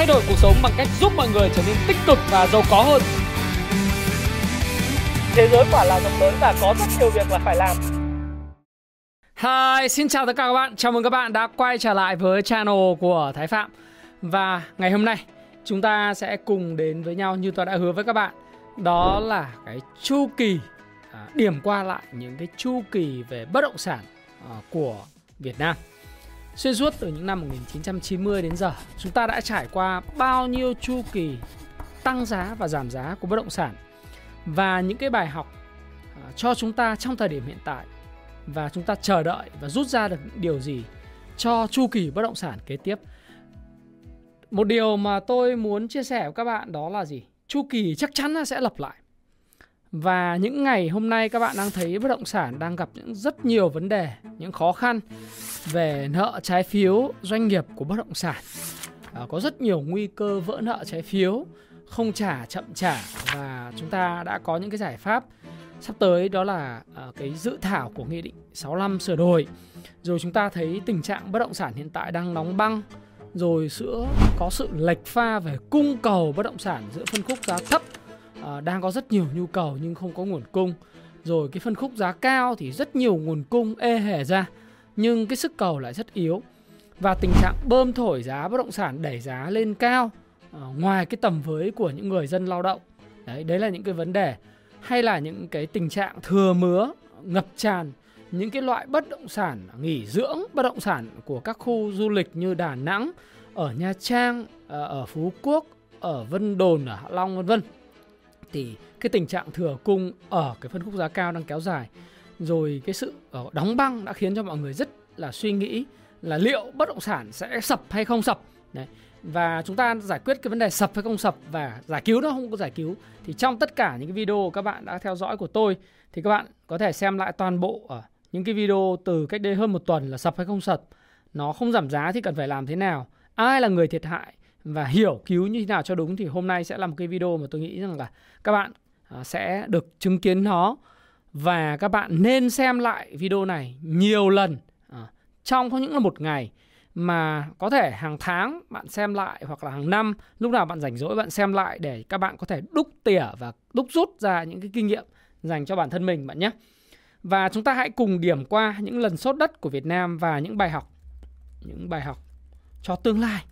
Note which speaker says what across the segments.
Speaker 1: thay đổi cuộc sống bằng cách giúp mọi người trở nên tích cực và giàu có hơn.
Speaker 2: Thế giới quả là rộng lớn và có rất nhiều việc là phải làm.
Speaker 1: Hi, xin chào tất cả các bạn. Chào mừng các bạn đã quay trở lại với channel của Thái Phạm. Và ngày hôm nay chúng ta sẽ cùng đến với nhau như tôi đã hứa với các bạn. Đó là cái chu kỳ à, điểm qua lại những cái chu kỳ về bất động sản à, của Việt Nam. Xuyên suốt từ những năm 1990 đến giờ, chúng ta đã trải qua bao nhiêu chu kỳ tăng giá và giảm giá của bất động sản và những cái bài học à, cho chúng ta trong thời điểm hiện tại và chúng ta chờ đợi và rút ra được những điều gì cho chu kỳ bất động sản kế tiếp. Một điều mà tôi muốn chia sẻ với các bạn đó là gì? Chu kỳ chắc chắn là sẽ lặp lại. Và những ngày hôm nay các bạn đang thấy bất động sản đang gặp những rất nhiều vấn đề, những khó khăn về nợ trái phiếu doanh nghiệp của bất động sản. À, có rất nhiều nguy cơ vỡ nợ trái phiếu, không trả chậm trả và chúng ta đã có những cái giải pháp sắp tới đó là uh, cái dự thảo của nghị định 65 sửa đổi. Rồi chúng ta thấy tình trạng bất động sản hiện tại đang nóng băng, rồi sữa có sự lệch pha về cung cầu bất động sản giữa phân khúc giá thấp Ờ, đang có rất nhiều nhu cầu nhưng không có nguồn cung. Rồi cái phân khúc giá cao thì rất nhiều nguồn cung ê hề ra nhưng cái sức cầu lại rất yếu. Và tình trạng bơm thổi giá bất động sản đẩy giá lên cao ờ, ngoài cái tầm với của những người dân lao động. Đấy, đấy là những cái vấn đề hay là những cái tình trạng thừa mứa ngập tràn những cái loại bất động sản nghỉ dưỡng bất động sản của các khu du lịch như Đà Nẵng, ở Nha Trang, ờ, ở Phú Quốc, ở Vân Đồn, ở Hạ Long vân vân. Thì cái tình trạng thừa cung ở cái phân khúc giá cao đang kéo dài. Rồi cái sự ờ, đóng băng đã khiến cho mọi người rất là suy nghĩ là liệu bất động sản sẽ sập hay không sập. Đấy và chúng ta giải quyết cái vấn đề sập hay không sập và giải cứu nó không có giải cứu thì trong tất cả những cái video các bạn đã theo dõi của tôi thì các bạn có thể xem lại toàn bộ ở những cái video từ cách đây hơn một tuần là sập hay không sập nó không giảm giá thì cần phải làm thế nào ai là người thiệt hại và hiểu, cứu như thế nào cho đúng thì hôm nay sẽ là một cái video mà tôi nghĩ rằng là các bạn à, sẽ được chứng kiến nó và các bạn nên xem lại video này nhiều lần à, trong không những là một ngày mà có thể hàng tháng bạn xem lại hoặc là hàng năm, lúc nào bạn rảnh rỗi bạn xem lại để các bạn có thể đúc tỉa và đúc rút ra những cái kinh nghiệm dành cho bản thân mình bạn nhé. Và chúng ta hãy cùng điểm qua những lần sốt đất của Việt Nam và những bài học, những bài học cho tương lai.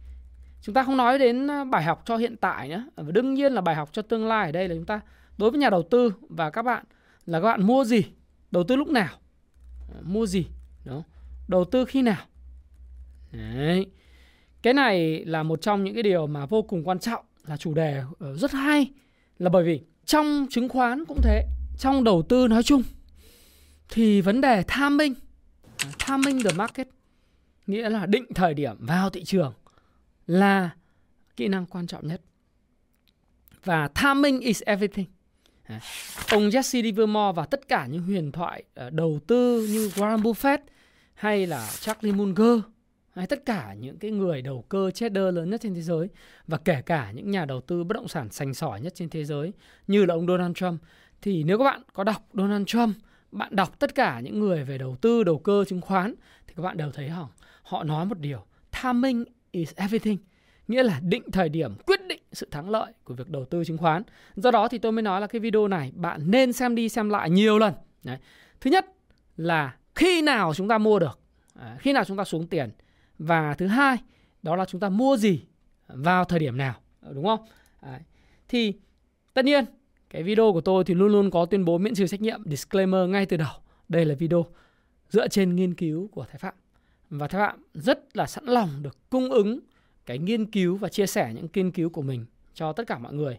Speaker 1: Chúng ta không nói đến ờ, bài học cho hiện tại nhé, ờ, và đương nhiên là bài học cho tương lai ở đây là chúng ta đối với nhà đầu tư và các bạn là các bạn mua gì, đầu tư lúc nào, ờ, mua gì, đó, đầu tư khi nào? Đấy. Cái này là một trong những cái điều mà vô cùng quan trọng là chủ đề rất hay. Là bởi vì trong chứng khoán cũng thế, trong đầu tư nói chung thì vấn đề timing, timing the market nghĩa là định thời điểm vào thị trường là kỹ năng quan trọng nhất. Và timing is everything. Ông Jesse Livermore và tất cả những huyền thoại ờ, đầu tư như Warren Buffett hay là Charlie Munger hay tất cả những cái người đầu cơ trader lớn nhất trên thế giới và kể cả những nhà đầu tư bất động sản sành sỏi nhất trên thế giới như là ông Donald Trump, thì nếu các bạn có đọc Donald Trump, bạn đọc tất cả những người về đầu tư, đầu cơ, chứng khoán, thì các bạn đều thấy hỏng họ nói một điều, timing is everything. Nghĩa là định thời điểm quyết định sự thắng lợi của việc đầu tư chứng khoán. Do đó thì tôi mới nói là cái video này bạn nên xem đi xem lại nhiều lần. Đấy. thứ nhất là khi nào chúng ta mua được? À, khi nào chúng ta xuống tiền? Và thứ hai đó là chúng ta mua gì vào thời điểm nào? Ờ, đúng không? Đấy. thì tất nhiên cái video của tôi thì luôn luôn có tuyên bố miễn trừ trách nhiệm disclaimer ngay từ đầu. Đây là video dựa trên nghiên cứu của thái phạm và các bạn rất là sẵn lòng được cung ứng cái nghiên cứu và chia sẻ những nghiên cứu của mình cho tất cả mọi người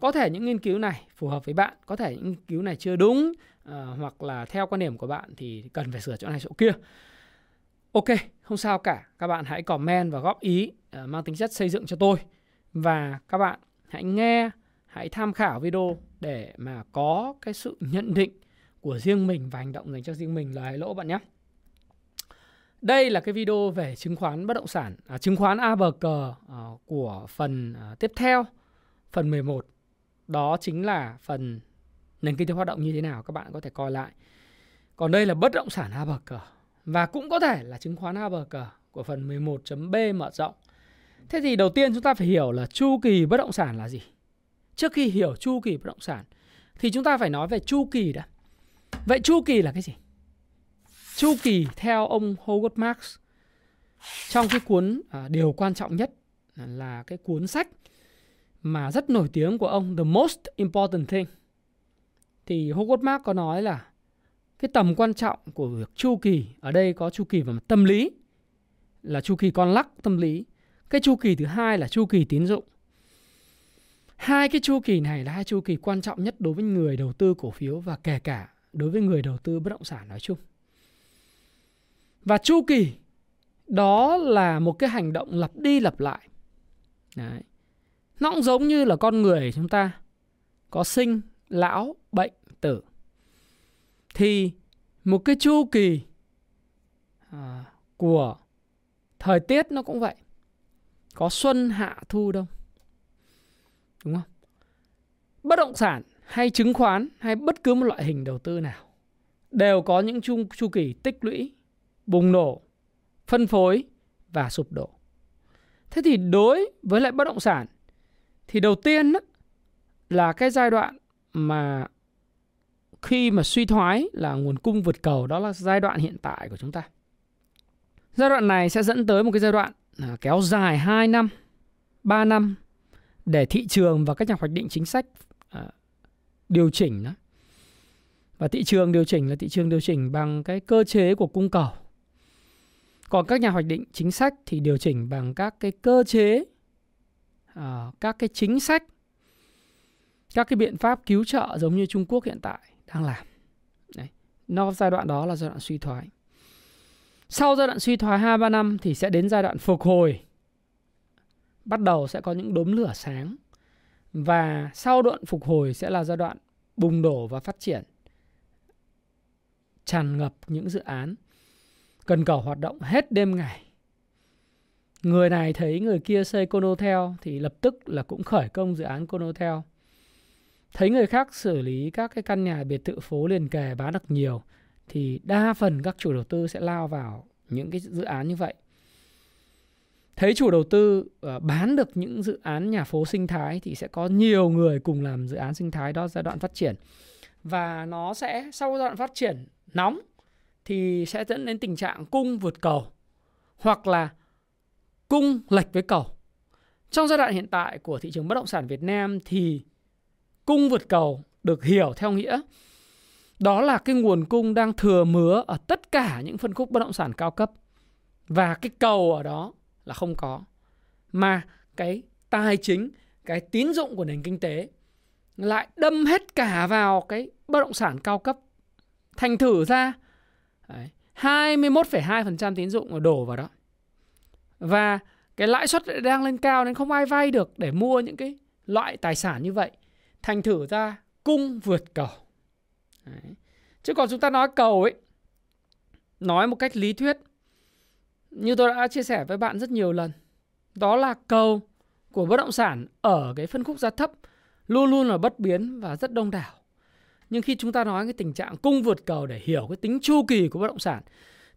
Speaker 1: có thể những nghiên cứu này phù hợp với bạn có thể những nghiên cứu này chưa đúng uh, hoặc là theo quan điểm của bạn thì cần phải sửa chỗ này chỗ kia Ok, không sao cả. Các bạn hãy comment và góp ý uh, mang tính chất xây dựng cho tôi. Và các bạn hãy nghe, hãy tham khảo video để mà có cái sự nhận định của riêng mình và hành động dành cho riêng mình lời lỗ bạn nhé. Đây là cái video về chứng khoán bất động sản, à, chứng khoán ABG uh, à, của phần à, tiếp theo, phần 11. Đó chính là phần nền kinh tế hoạt động như thế nào các bạn có thể coi lại. Còn đây là bất động sản ABG và cũng có thể là chứng khoán HBG của phần 11.B mở rộng. Thế thì đầu tiên chúng ta phải hiểu là chu kỳ bất động sản là gì. Trước khi hiểu chu kỳ bất động sản thì chúng ta phải nói về chu kỳ đã. Vậy chu kỳ là cái gì? Chu kỳ theo ông Howard Marks. Trong cái cuốn à, điều quan trọng nhất là cái cuốn sách mà rất nổi tiếng của ông The Most Important Thing thì Howard Marks có nói là cái tầm quan trọng của việc chu kỳ ở đây có chu kỳ về mặt tâm lý là chu kỳ con lắc tâm lý. Cái chu kỳ thứ hai là chu kỳ tín dụng. Hai cái chu kỳ này là hai chu kỳ quan trọng nhất đối với người đầu tư cổ phiếu và kể cả đối với người đầu tư bất động sản nói chung và chu kỳ đó là một cái hành động lặp đi lặp lại. Đấy. nó cũng giống như là con người chúng ta có sinh lão bệnh tử. Thì một cái chu kỳ à, của thời tiết nó cũng vậy. Có xuân hạ thu đông. Đúng không? Bất động sản hay chứng khoán hay bất cứ một loại hình đầu tư nào đều có những chu, chu kỳ tích lũy bùng nổ phân phối và sụp đổ thế thì đối với lại bất động sản thì đầu tiên là cái giai đoạn mà khi mà suy thoái là nguồn cung vượt cầu đó là giai đoạn hiện tại của chúng ta. Giai đoạn này sẽ dẫn tới một cái giai đoạn à, kéo dài 2 năm, 3 năm để thị trường và các nhà hoạch định chính sách à, điều chỉnh đó. Và thị trường điều chỉnh là thị trường điều chỉnh bằng cái cơ chế của cung cầu. Còn các nhà hoạch định chính sách thì điều chỉnh bằng các cái cơ chế, à, các cái chính sách, các cái biện pháp cứu trợ giống như Trung Quốc hiện tại đang làm. Đấy. Nó giai đoạn đó là giai đoạn suy thoái. Sau giai đoạn suy thoái 2-3 năm thì sẽ đến giai đoạn phục hồi. Bắt đầu sẽ có những đốm lửa sáng. Và sau đoạn phục hồi sẽ là giai đoạn bùng nổ và phát triển. Tràn ngập những dự án. Cần cầu hoạt động hết đêm ngày. Người này thấy người kia xây Conotel thì lập tức là cũng khởi công dự án Conotel thấy người khác xử lý các cái căn nhà biệt thự phố liền kề bán được nhiều, thì đa phần các chủ đầu tư sẽ lao vào những cái dự án như vậy. Thấy chủ đầu tư ờ, bán được những dự án nhà phố sinh thái thì sẽ có nhiều người cùng làm dự án sinh thái đó giai đoạn phát triển. Và nó sẽ, sau giai đoạn phát triển, nóng thì sẽ dẫn đến tình trạng cung vượt cầu hoặc là cung lệch với cầu. Trong giai đoạn hiện tại của thị trường bất động sản Việt Nam thì cung vượt cầu được hiểu theo nghĩa đó là cái nguồn cung đang thừa mứa ở tất cả những phân khúc bất động sản cao cấp và cái cầu ở đó là không có. Mà cái tài chính, cái tín dụng của nền kinh tế lại đâm hết cả vào cái bất động sản cao cấp. Thành thử ra đấy, 21,2% tín dụng đổ vào đó. Và cái lãi suất đang lên cao nên không ai vay được để mua những cái loại tài sản như vậy. Thành thử ra cung vượt cầu. Đấy. chứ còn chúng ta nói cầu ấy nói một cách lý thuyết như tôi đã chia sẻ với bạn rất nhiều lần đó là cầu của bất động sản ở cái phân khúc giá thấp luôn luôn là bất biến và rất đông đảo nhưng khi chúng ta nói cái tình trạng cung vượt cầu để hiểu cái tính chu kỳ của bất động sản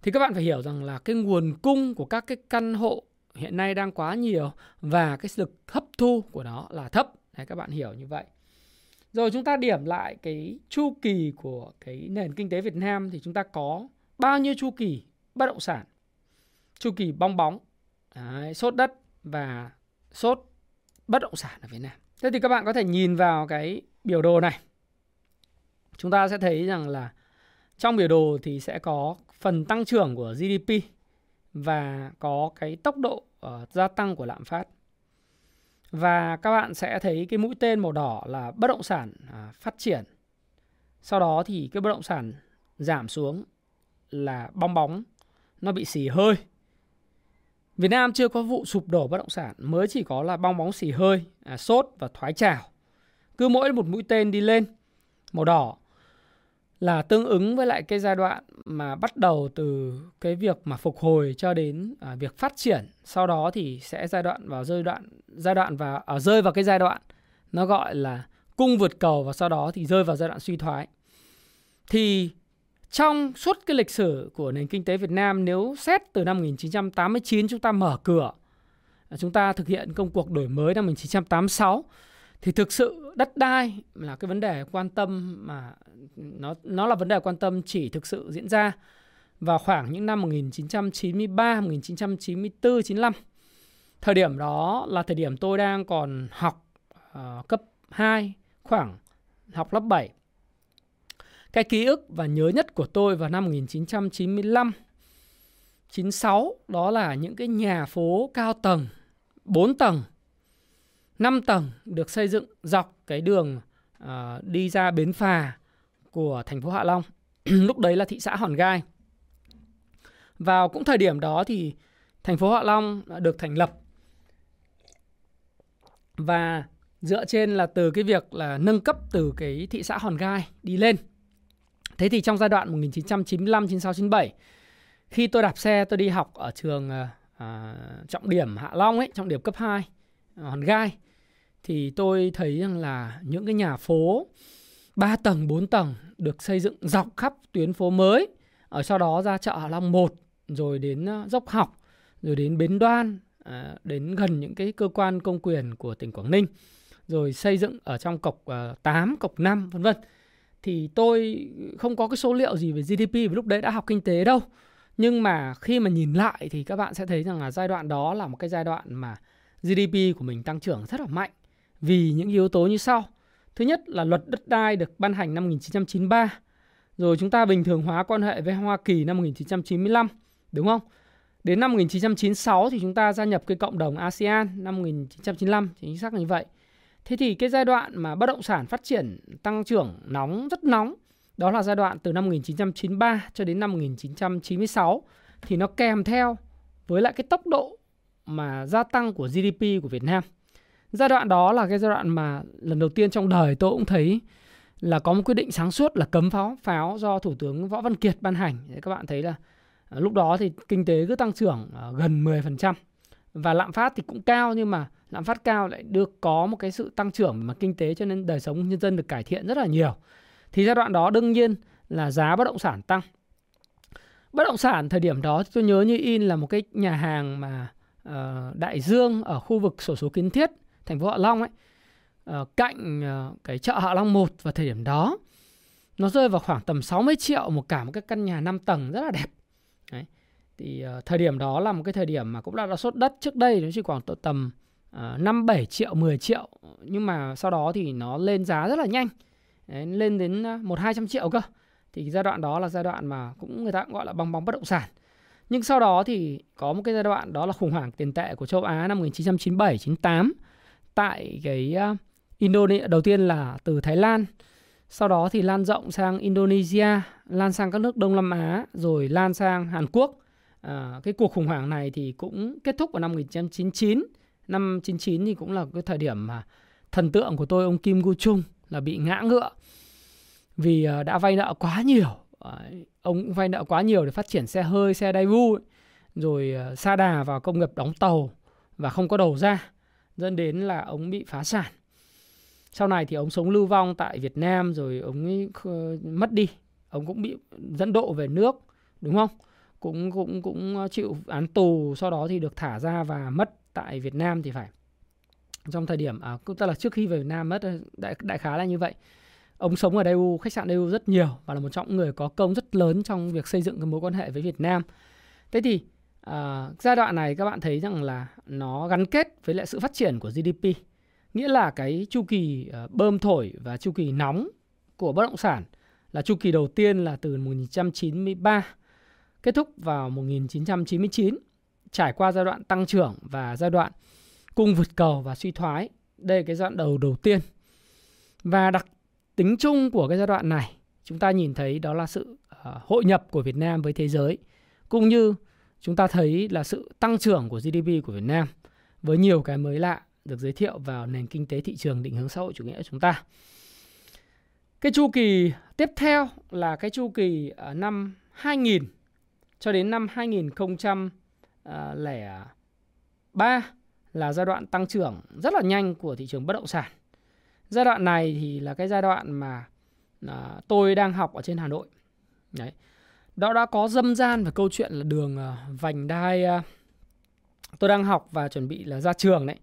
Speaker 1: thì các bạn phải hiểu rằng là cái nguồn cung của các cái căn hộ hiện nay đang quá nhiều và cái lực hấp thu của nó là thấp Đấy, các bạn hiểu như vậy rồi chúng ta điểm lại cái chu kỳ của cái nền kinh tế Việt Nam thì chúng ta có bao nhiêu chu kỳ bất động sản. Chu kỳ bong bóng, đấy, sốt đất và sốt bất động sản ở Việt Nam. Thế thì các bạn có thể nhìn vào cái biểu đồ này. Chúng ta sẽ thấy rằng là trong biểu đồ thì sẽ có phần tăng trưởng của GDP và có cái tốc độ uh, gia tăng của lạm phát. Và các bạn sẽ thấy cái mũi tên màu đỏ là bất động sản uh, phát triển. Sau đó thì cái bất động sản giảm xuống là bong bóng, nó bị xì hơi. Việt Nam chưa có vụ sụp đổ bất động sản, mới chỉ có là bong bóng xì hơi, à, sốt và thoái trào. Cứ mỗi một mũi tên đi lên màu đỏ là tương ứng với lại cái giai đoạn mà bắt đầu từ cái việc mà phục hồi cho đến à, việc phát triển. Sau đó thì sẽ giai đoạn vào giai đoạn giai đoạn và à, rơi vào cái giai đoạn nó gọi là cung vượt cầu và sau đó thì rơi vào giai đoạn suy thoái. Thì trong suốt cái lịch sử của nền kinh tế Việt Nam nếu xét từ năm 1989 chúng ta mở cửa à, chúng ta thực hiện công cuộc đổi mới năm 1986 thì thực sự đất đai là cái vấn đề quan tâm mà nó nó là vấn đề quan tâm chỉ thực sự diễn ra vào khoảng những năm 1993, 1994, 95. Thời điểm đó là thời điểm tôi đang còn học uh, cấp 2, khoảng học lớp 7. Cái ký ức và nhớ nhất của tôi vào năm 1995 96 đó là những cái nhà phố cao tầng 4 tầng 5 tầng được xây dựng dọc cái đường uh, đi ra bến phà của thành phố Hạ Long. Lúc đấy là thị xã Hòn Gai. Vào cũng thời điểm đó thì thành phố Hạ Long được thành lập và dựa trên là từ cái việc là nâng cấp từ cái thị xã Hòn Gai đi lên. Thế thì trong giai đoạn 1995, 96, 97 khi tôi đạp xe tôi đi học ở trường à, trọng điểm Hạ Long ấy, trọng điểm cấp 2 Hòn Gai thì tôi thấy rằng là những cái nhà phố 3 tầng, 4 tầng được xây dựng dọc khắp tuyến phố mới. Ở sau đó ra chợ Hạ Long 1 rồi đến ờ, dốc học rồi đến bến đoan à, đến gần những cái cơ quan công quyền của tỉnh Quảng Ninh rồi xây dựng ở trong cọc ờ, uh, 8, cọc 5 vân vân. Thì tôi không có cái số liệu gì về GDP vì lúc đấy đã học kinh tế đâu. Nhưng mà khi mà nhìn lại thì các bạn sẽ thấy rằng là giai đoạn đó là một cái giai đoạn mà GDP của mình tăng trưởng rất là mạnh vì những yếu tố như sau. Thứ nhất là luật đất đai được ban hành năm 1993. Rồi chúng ta bình thường hóa quan hệ với Hoa Kỳ năm 1995, đúng không? Đến năm 1996 thì chúng ta gia nhập cái cộng đồng ASEAN năm 1995, chính xác như vậy. Thế thì cái giai đoạn mà bất động sản phát triển tăng trưởng nóng rất nóng đó là giai đoạn từ năm 1993 cho đến năm 1996 thì nó kèm theo với lại cái tốc độ mà gia tăng của GDP của Việt Nam. Giai đoạn đó là cái giai đoạn mà lần đầu tiên trong đời tôi cũng thấy là có một quyết định sáng suốt là cấm pháo pháo do Thủ tướng Võ Văn Kiệt ban hành. Các bạn thấy là à, lúc đó thì kinh tế cứ tăng trưởng à, gần 10% và lạm phát thì cũng cao nhưng mà lạm phát cao lại được có một cái sự tăng trưởng mà kinh tế cho nên đời sống nhân dân được cải thiện rất là nhiều. Thì giai đoạn đó đương nhiên là giá bất động sản tăng. Bất động sản thời điểm đó, tôi nhớ như in là một cái nhà hàng mà uh, Đại Dương ở khu vực sổ số kiến thiết thành phố Hạ Long ấy uh, cạnh uh, cái chợ Hạ Long 1 vào thời điểm đó nó rơi vào khoảng tầm 60 triệu một cả một cái căn nhà 5 tầng rất là đẹp. Đấy. Thì uh, thời điểm đó là một cái thời điểm mà cũng đã đã sốt đất trước đây nó chỉ khoảng tầm uh, 5 7 triệu 10 triệu nhưng mà sau đó thì nó lên giá rất là nhanh. Đấy, lên đến một hai trăm triệu cơ thì giai đoạn đó là giai đoạn mà cũng người ta cũng gọi là bong bóng bất động sản nhưng sau đó thì có một cái giai đoạn đó là khủng hoảng tiền tệ của châu Á năm 1997 98 tại cái ờ, Indonesia đầu tiên là từ Thái Lan sau đó thì lan rộng sang Indonesia lan sang các nước Đông Nam Á rồi lan sang Hàn Quốc. À, cái cuộc khủng hoảng này thì cũng kết thúc vào năm 1999 năm 99 thì cũng là cái thời điểm mà thần tượng của tôi ông Kim Gu Chung là bị ngã ngựa vì ờ, đã vay nợ quá nhiều ông vay nợ quá nhiều để phát triển xe hơi xe Daewoo rồi ờ, sa đà vào công nghiệp đóng tàu và không có đầu ra dẫn đến là ông bị phá sản. Sau này thì ông sống lưu vong tại Việt Nam rồi ông ấy mất đi. Ông cũng bị dẫn độ về nước đúng không? Cũng cũng cũng ờ, chịu án tù sau đó thì được thả ra và mất tại Việt Nam thì phải. Trong thời điểm à, tức là trước khi về Việt Nam mất ờ, đại đại khá là như vậy ông sống ở DU khách sạn DU rất nhiều và là một trong những người có công rất lớn trong việc xây dựng cái mối quan hệ với Việt Nam thế thì à, giai đoạn này các bạn thấy rằng là nó gắn kết với lại sự phát triển của GDP nghĩa là cái chu kỳ uh, bơm thổi và chu kỳ nóng của bất động sản là chu kỳ đầu tiên là từ 1993 kết thúc vào 1999 trải qua giai đoạn tăng trưởng và giai đoạn cung vượt cầu và suy thoái. Đây là cái giai đoạn đầu đầu tiên. Và đặc tính chung của cái giai đoạn này, chúng ta nhìn thấy đó là sự à, hội nhập của Việt Nam với thế giới, cũng như chúng ta thấy là sự tăng trưởng của GDP của Việt Nam với nhiều cái mới lạ được giới thiệu vào nền kinh tế thị trường định hướng xã hội chủ nghĩa của chúng ta. Cái chu kỳ tiếp theo là cái chu kỳ ở năm 2000 cho đến năm 2003 à, là giai đoạn tăng trưởng rất là nhanh của thị trường bất động sản. Giai đoạn này thì là cái giai đoạn mà à, tôi đang học ở trên Hà Nội. Đấy. Đó đã có dâm gian về câu chuyện là đường à, vành đai à, tôi đang học và chuẩn bị là ra trường đấy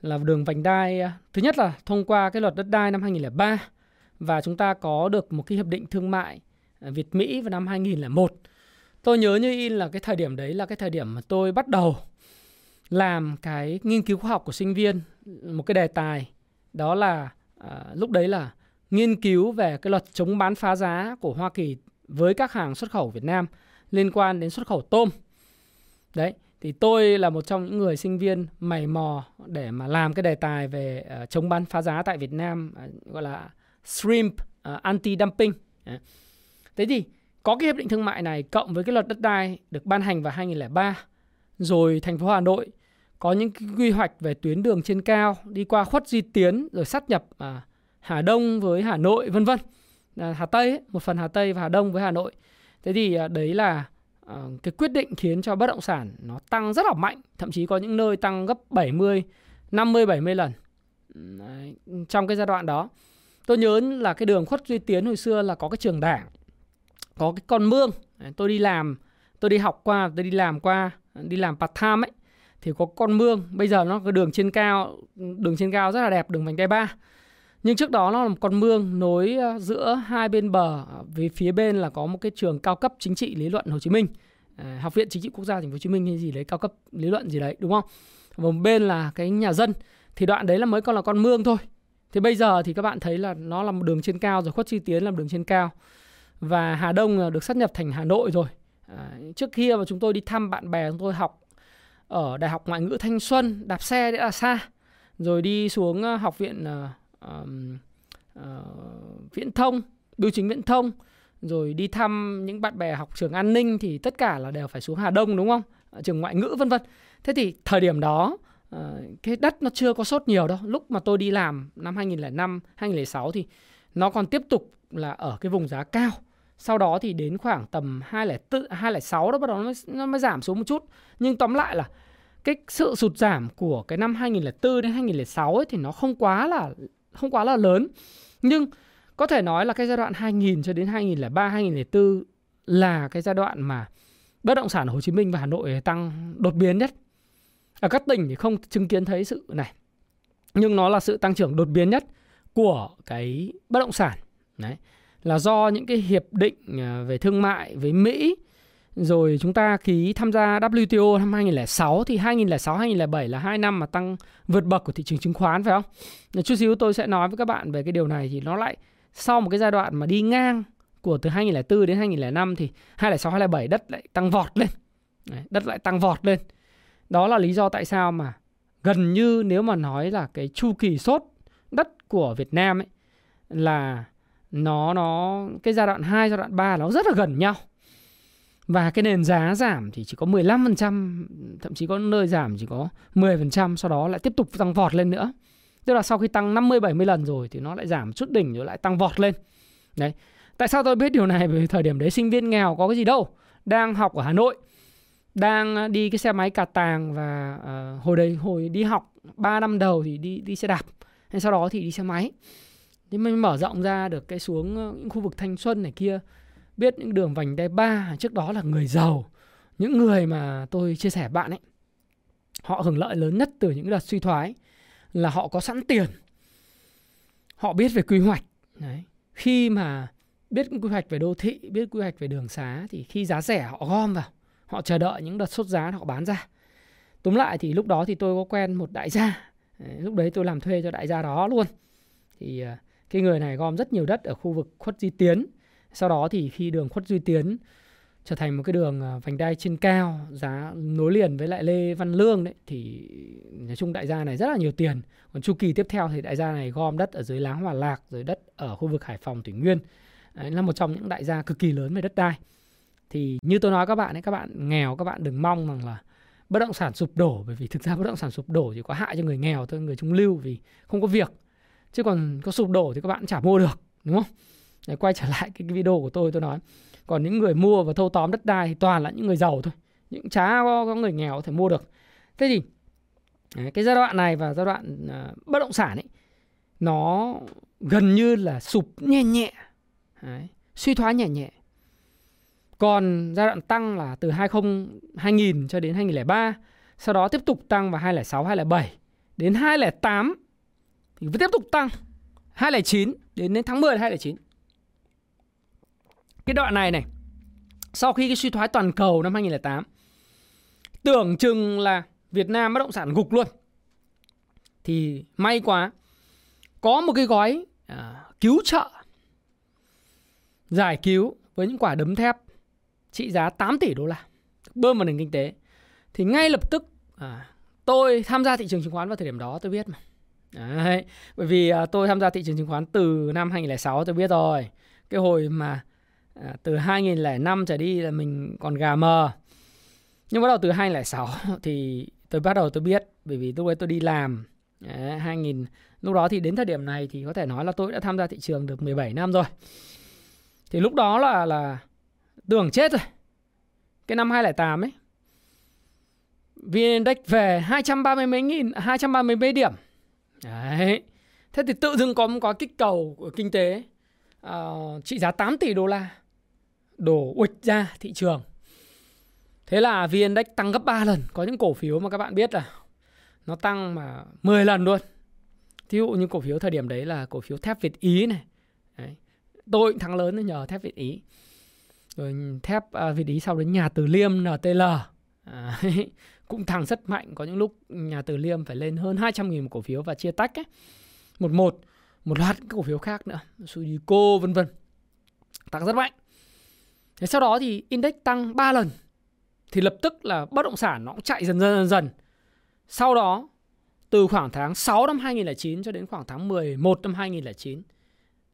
Speaker 1: là đường vành đai à, thứ nhất là thông qua cái luật đất đai năm 2003 và chúng ta có được một cái hiệp định thương mại à, Việt Mỹ vào năm 2001. Tôi nhớ như in là cái thời điểm đấy là cái thời điểm mà tôi bắt đầu làm cái nghiên cứu khoa học của sinh viên một cái đề tài đó là à, lúc đấy là nghiên cứu về cái luật chống bán phá giá của Hoa Kỳ với các hàng xuất khẩu Việt Nam liên quan đến xuất khẩu tôm. Đấy, thì tôi là một trong những người sinh viên mày mò để mà làm cái đề tài về uh, chống bán phá giá tại Việt Nam uh, gọi là shrimp à, uh, anti dumping. Thế thì có cái hiệp định thương mại này cộng với cái luật đất đai được ban hành vào 2003 rồi thành phố Hà Nội có những cái quy hoạch về tuyến đường trên cao đi qua khuất Duy Tiến rồi sát nhập à, Hà Đông với Hà Nội vân vân. À, Hà Tây ấy, một phần Hà Tây và Hà Đông với Hà Nội. Thế thì à, đấy là à, cái quyết định khiến cho bất động sản nó tăng rất là mạnh, thậm chí có những nơi tăng gấp 70, 50 70 lần. Đấy, trong cái giai đoạn đó. Tôi nhớ là cái đường khuất Duy Tiến hồi xưa là có cái trường đảng, có cái con mương. Đấy, tôi đi làm, tôi đi học qua, tôi đi làm qua, đi làm part time ấy thì có con mương. Bây giờ nó có đường trên cao đường trên cao rất là đẹp đường vành đai ba. Nhưng trước đó nó là một con mương nối ờ, giữa hai bên bờ về phía bên là có một cái trường cao cấp chính trị lý luận Hồ Chí Minh. À, học viện chính trị quốc gia thành phố Hồ Chí Minh hay gì đấy cao cấp lý luận gì đấy đúng không? Và một bên là cái nhà dân. Thì đoạn đấy là mới còn là con mương thôi. Thì bây giờ thì các bạn thấy là nó là một đường trên cao rồi khuất chi tiến là một đường trên cao. Và Hà Đông ờ, được sát nhập thành Hà Nội rồi. À, trước kia mà chúng tôi đi thăm bạn bè chúng tôi học ở Đại học Ngoại ngữ Thanh Xuân đạp xe đã là xa. Rồi đi xuống ờ, học viện uh, uh, viễn thông bưu chính viễn thông. Rồi đi thăm những bạn bè học trường an ninh thì tất cả là đều phải xuống Hà Đông đúng không? Ở trường ngoại ngữ vân vân. Thế thì thời điểm đó uh, cái đất nó chưa có sốt nhiều đâu. Lúc mà tôi đi làm năm 2005 2006 thì nó còn tiếp tục là ở cái vùng giá cao sau đó thì đến khoảng tầm 204, 206 đó bắt đầu nó mới, nó mới giảm xuống một chút. Nhưng tóm lại là cái sự sụt giảm của cái năm 2004 đến 2006 ấy thì nó không quá là không quá là lớn. Nhưng có thể nói là cái giai đoạn 2000 cho đến 2003 2004 là cái giai đoạn mà bất động sản ở Hồ Chí Minh và Hà Nội tăng đột biến nhất. Ở các tỉnh thì không chứng kiến thấy sự này. Nhưng nó là sự tăng trưởng đột biến nhất của cái bất động sản. Đấy là do những cái hiệp định à, về thương mại với Mỹ rồi chúng ta ký tham gia WTO năm 2006 thì 2006 2007 là hai năm mà tăng vượt bậc của thị trường chứng khoán phải không? Chút xíu tôi sẽ nói với các bạn về cái điều này thì nó lại sau một cái giai đoạn mà đi ngang của từ 2004 đến 2005 thì 2006 2007 đất lại tăng vọt lên. Đấy, đất lại tăng vọt lên. Đó là lý do tại sao mà gần như nếu mà nói là cái chu kỳ sốt đất của Việt Nam ấy là nó nó cái giai đoạn 2, giai đoạn 3 nó rất là gần nhau. Và cái nền giá giảm thì chỉ có 15%, thậm chí có nơi giảm chỉ có 10%, sau đó lại tiếp tục tăng vọt lên nữa. Tức là sau khi tăng 50 70 lần rồi thì nó lại giảm chút đỉnh rồi lại tăng vọt lên. Đấy. Tại sao tôi biết điều này? Bởi vì thời điểm đấy sinh viên nghèo có cái gì đâu. Đang học ở Hà Nội, đang à, đi cái xe máy cà tàng và uh, hồi đấy hồi đi học 3 năm đầu thì đi đi xe đạp. Hay sau đó thì đi xe máy thế mình mở rộng ra được cái xuống ờ, những khu vực thanh xuân này kia. Biết những đường vành đai ba, trước đó là người giàu, những người mà tôi chia sẻ bạn ấy, họ hưởng lợi lớn nhất từ những đợt suy thoái là họ có sẵn tiền. Họ biết về quy hoạch, đấy. Khi mà biết quy hoạch về đô thị, biết quy hoạch về đường xá thì khi giá rẻ họ gom vào, họ chờ đợi những đợt sốt giá họ bán ra. Túm lại thì lúc đó thì tôi có quen một đại gia. Lúc đấy tôi làm thuê cho đại gia đó luôn. Thì ờ, cái người này gom rất nhiều đất ở khu vực khuất duy tiến. Sau đó thì khi đường khuất duy tiến trở thành một cái đường à, vành đai trên cao, giá nối liền với lại lê văn lương đấy, thì nói chung đại gia này rất là nhiều tiền. Còn chu kỳ tiếp theo thì đại gia này gom đất ở dưới láng hòa lạc, rồi đất ở khu vực hải phòng, thủy nguyên. Đấy, là một trong những đại gia cực kỳ lớn về đất đai. Thì như tôi nói các bạn ấy, các bạn nghèo, các bạn đừng mong rằng là bất động sản sụp đổ, bởi vì thực ra bất động sản sụp đổ chỉ có hại cho người nghèo thôi, người trung lưu vì không có việc chứ còn có sụp đổ thì các bạn chả mua được đúng không? Để quay trở lại cái video của tôi tôi nói. Còn những người mua và thâu tóm đất đai thì toàn là những người giàu thôi. Những chả có, có người nghèo có thể mua được. Thế thì cái giai đoạn này và giai đoạn uh, bất động sản ấy nó gần như là sụp nhẹ nhẹ. Đấy, suy thoái nhẹ nhẹ. Còn giai đoạn tăng là từ 20 2000 cho đến 2003 sau đó tiếp tục tăng vào 206, 207 đến 208 thì vẫn tiếp tục tăng. 209 đến đến tháng 10 209. Cái đoạn này này sau khi cái suy thoái toàn cầu năm 2008 tưởng chừng là Việt Nam bất động sản gục luôn. Thì may quá có một cái gói à, cứu trợ giải cứu với những quả đấm thép trị giá 8 tỷ đô la bơm vào nền kinh tế. Thì ngay lập tức à, tôi tham gia thị trường chứng khoán vào thời điểm đó tôi biết mà. Đấy, bởi vì à, tôi tham gia thị trường chứng khoán từ năm 2006 tôi biết rồi. Cái hồi mà à, từ 2005 trở đi là mình còn gà mờ. Nhưng bắt đầu từ 2006 thì tôi bắt đầu tôi biết bởi vì lúc ấy tôi đi làm. Đấy, 2000 lúc đó thì đến thời điểm này thì có thể nói là tôi đã tham gia thị trường được 17 năm rồi. Thì lúc đó là là tưởng chết rồi. Cái năm 2008 ấy VN Index về 230 mấy nghìn 230 mấy điểm đấy thế thì tự dưng có một có kích cầu của kinh tế uh, trị giá 8 tỷ đô la đổ uịch ra thị trường thế là VN Index tăng gấp 3 lần có những cổ phiếu mà các bạn biết là nó tăng mà 10 lần luôn Thí dụ như cổ phiếu thời điểm đấy là cổ phiếu thép Việt Ý này. Đấy. Tôi cũng thắng lớn nhờ thép Việt Ý. Rồi thép uh, Việt Ý sau đến nhà Từ Liêm NTL. À, cũng thắng rất mạnh. Có những lúc nhà Từ Liêm phải lên hơn 200 nghìn một cổ phiếu và chia tách ấy. Một một. Một loạt các cổ phiếu khác nữa. Sudico, vân vân. Tăng rất mạnh. Thế sau đó thì index tăng 3 lần. Thì lập tức là bất động sản nó cũng chạy dần dần dần dần. Sau đó, từ khoảng tháng 6 năm 2009 cho đến khoảng tháng 11 năm 2009.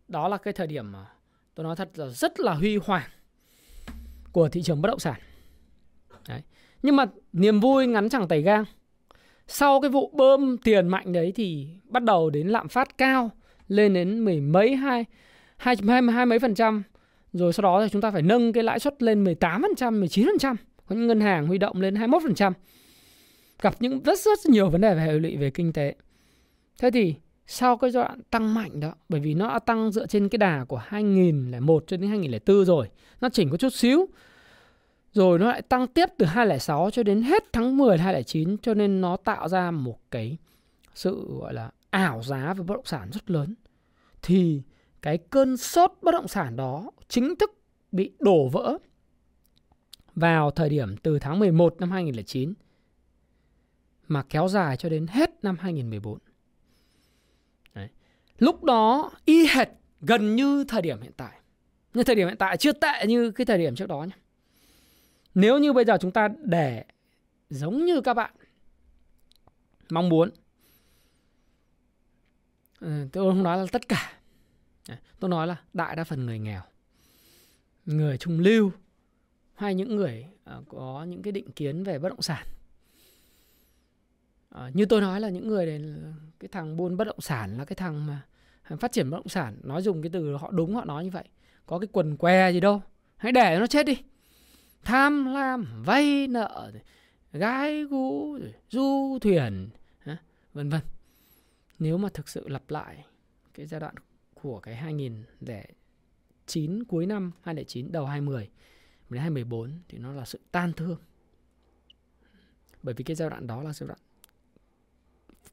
Speaker 1: Đó là cái thời điểm mà tôi nói thật là rất là huy hoàng của thị trường bất động sản. Đấy. Nhưng mà niềm vui ngắn chẳng tẩy gang. Sau cái vụ bơm tiền mạnh đấy thì bắt đầu đến lạm phát cao lên đến mười mấy hai hai hai, hai mấy phần trăm rồi sau đó thì chúng ta phải nâng cái lãi suất lên 18%, 19%, có những ngân hàng huy động lên 21% gặp những rất rất nhiều vấn đề về hệ lụy về kinh tế. Thế thì sau cái giai đoạn tăng mạnh đó, bởi vì nó đã tăng dựa trên cái đà của 2001 cho đến 2004 rồi, nó chỉnh có chút xíu. Rồi nó lại tăng tiếp từ 2006 cho đến hết tháng 10 2009 cho nên nó tạo ra một cái sự, gọi là, ảo giá về bất động sản rất lớn. Thì cái cơn sốt bất động sản đó chính thức bị đổ vỡ vào thời điểm từ tháng 11 năm 2009 mà kéo dài cho đến hết năm 2014. Đấy. Lúc đó y hệt gần như thời điểm hiện tại. Nhưng thời điểm hiện tại chưa tệ như cái thời điểm trước đó nhé. Nếu như bây giờ chúng ta để giống như các bạn mong muốn ừ, tôi không nói là tất cả. À, tôi nói là đại đa phần người nghèo, người trung lưu hay những người à, có những cái định kiến về bất động sản. À, như tôi nói là những người này cái thằng buôn bất động sản là cái thằng mà phát triển bất động sản, nói dùng cái từ họ đúng, họ nói như vậy. Có cái quần què gì đâu, hãy để nó chết đi tham lam, vay nợ, gái gú, du thuyền vân vân. Nếu mà thực sự lặp lại cái giai đoạn của cái 2009 cuối năm 2009 đầu 20 đến 2014 thì nó là sự tan thương. Bởi vì cái giai đoạn đó là giai đoạn,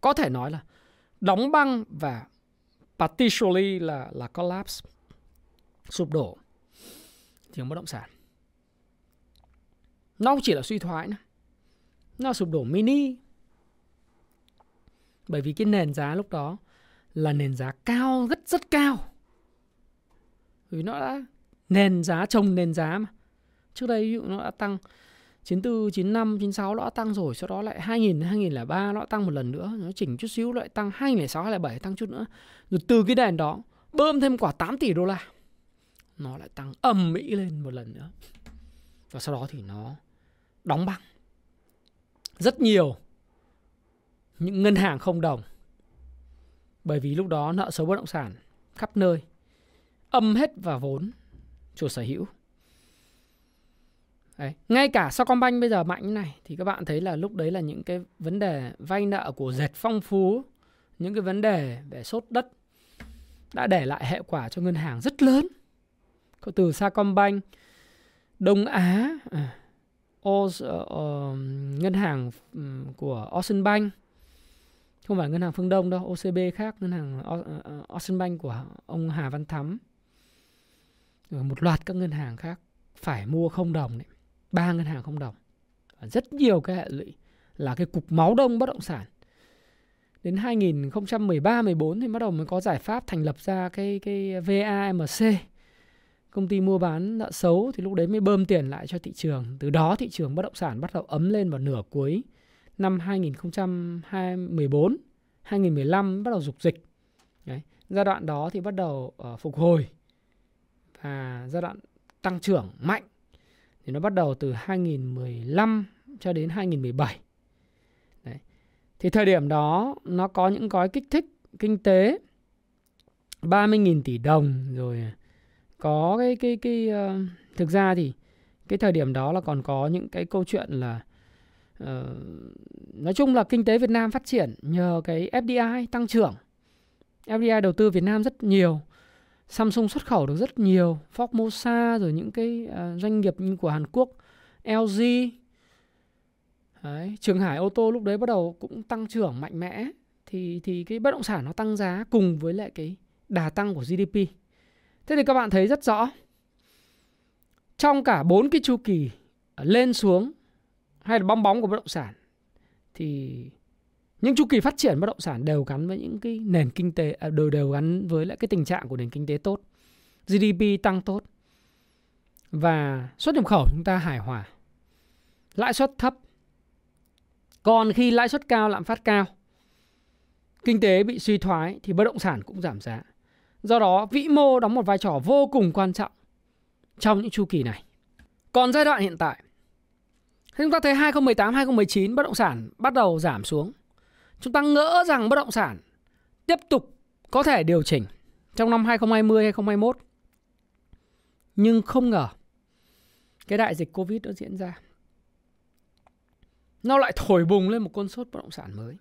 Speaker 1: có thể nói là đóng băng và partially là là collapse, sụp đổ thị trường bất động sản nó không chỉ là suy thoái nữa nó sụp đổ mini bởi vì cái nền giá lúc đó là nền giá cao rất rất cao vì nó đã nền giá trồng nền giá mà trước đây ví dụ nó đã tăng 94, 95, 96 nó đã tăng rồi, sau đó lại 2000, 2003 nó đã tăng một lần nữa, nó chỉnh chút xíu lại tăng 2006, 2007 tăng chút nữa. Rồi từ cái đèn đó bơm thêm quả 8 tỷ đô la. Nó lại tăng ầm mỹ lên một lần nữa. Và sau đó thì nó đóng băng. Rất nhiều những ngân hàng không đồng. Bởi vì lúc đó nợ xấu bất động sản khắp nơi âm hết vào vốn chủ sở hữu Đấy. Ngay cả Sacombank bây giờ mạnh như này thì các bạn thấy là lúc đấy là những cái vấn đề vay nợ của dệt phong phú, những cái vấn đề về sốt đất đã để lại hệ quả cho ngân hàng rất lớn. Từ Sacombank, Đông Á, à, o, uh, uh, ngân hàng ừ, của Ocean Bank. Không phải ngân hàng phương Đông đâu OCB khác ngân hàng ờ, ờ, ờ, Ocean Bank của ông Hà Văn Thắm. Rồi một loạt các ngân hàng khác phải mua không đồng đấy ba ngân hàng không đồng. Rất nhiều cái hệ lụy là cái cục máu đông bất động sản. Đến 2013 14 thì bắt đầu mới có giải pháp thành lập ra cái cái VAMC công ty mua bán nợ xấu thì lúc đấy mới bơm tiền lại cho thị trường từ đó thị trường bất động sản bắt đầu ấm lên vào nửa cuối năm 2014 2015 bắt đầu dục dịch đấy. giai đoạn đó thì bắt đầu uh, phục hồi và giai đoạn tăng trưởng mạnh thì nó bắt đầu từ 2015 cho đến 2017 đấy. thì thời điểm đó nó có những gói kích thích kinh tế 30.000 tỷ đồng rồi có cái cái cái uh, thực ra thì cái thời điểm đó là còn có những cái câu chuyện là uh, nói chung là kinh tế Việt Nam phát triển nhờ cái FDI tăng trưởng. FDI đầu tư Việt Nam rất nhiều. Samsung xuất khẩu được rất nhiều, Formosa rồi những cái uh, doanh nghiệp như của Hàn Quốc, LG. Đấy, Trường Hải ô tô lúc đấy bắt đầu cũng tăng trưởng mạnh mẽ thì thì cái bất động sản nó tăng giá cùng với lại cái đà tăng của GDP. Thế thì các bạn thấy rất rõ trong cả bốn cái chu kỳ lên xuống hay là bong bóng của bất động sản thì những chu kỳ phát triển bất động sản đều gắn với những cái nền kinh tế à, đều đều gắn với lại cái tình trạng của nền kinh tế tốt. GDP tăng tốt và xuất nhập khẩu chúng ta hài hòa. Lãi suất thấp. Còn khi lãi suất cao lạm phát cao, kinh tế bị suy thoái thì bất động sản cũng giảm giá. Do đó, vĩ mô đóng một vai trò vô cùng quan trọng trong những chu kỳ này. Còn giai đoạn hiện tại, chúng ta thấy 2018, 2019 bất động sản bắt đầu giảm xuống. Chúng ta ngỡ rằng bất động sản tiếp tục có thể điều chỉnh trong năm 2020, 2021. Nhưng không ngờ cái đại dịch Covid nó diễn ra. Nó lại thổi bùng lên một con sốt bất động sản mới.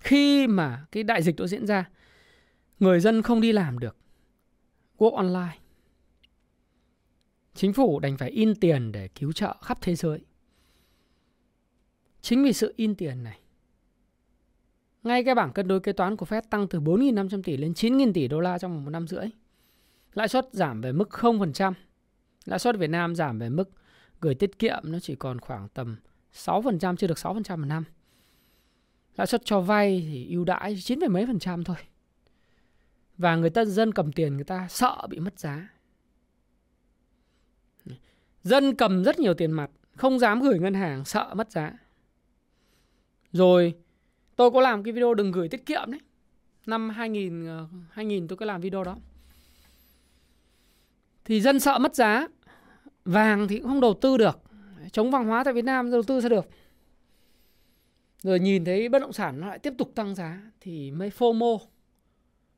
Speaker 1: Khi mà cái đại dịch đó diễn ra, người dân không đi làm được work online chính phủ đành phải in tiền để cứu trợ khắp thế giới chính vì sự in tiền này ngay cái bảng cân đối kế toán của Fed tăng từ 4.500 tỷ lên 9.000 tỷ đô la trong một năm rưỡi. Lãi suất giảm về mức 0%. Lãi suất Việt Nam giảm về mức gửi tiết kiệm nó chỉ còn khoảng tầm 6%, chưa được 6% một năm. Lãi suất cho vay thì ưu đãi 9, mấy phần trăm thôi và người ta, dân cầm tiền người ta sợ bị mất giá. Dân cầm rất nhiều tiền mặt, không dám gửi ngân hàng, sợ mất giá. Rồi, tôi có làm cái video đừng gửi tiết kiệm đấy. Năm 2000 2000 ờ, tôi có làm video đó. Thì dân sợ mất giá, vàng thì cũng không đầu tư được. Chống vàng hóa tại Việt Nam đầu tư sẽ được. Rồi nhìn thấy bất động sản nó lại tiếp tục tăng giá thì mới FOMO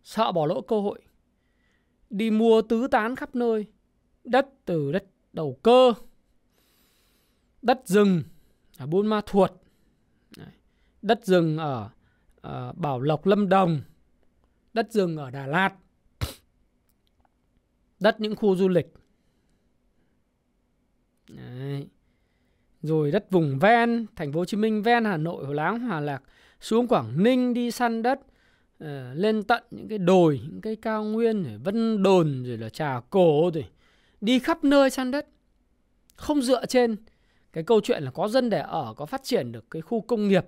Speaker 1: sợ bỏ lỡ cơ hội. Đi mua tứ tán khắp nơi. Đất từ đất đầu cơ. Đất rừng ở buôn ma thuột. Đất rừng ở, ở bảo lộc lâm đồng. Đất rừng ở đà lạt. Đất những khu du lịch. Đấy. rồi đất vùng ven thành phố hồ chí minh ven hà nội hồ láng hòa lạc xuống quảng ninh đi săn đất. Ờ, lên tận những cái đồi, những cái cao nguyên rồi vân đồn rồi là trà cổ rồi đi khắp nơi săn đất. Không dựa trên cái câu chuyện là có dân để ở, có phát triển được cái khu công nghiệp,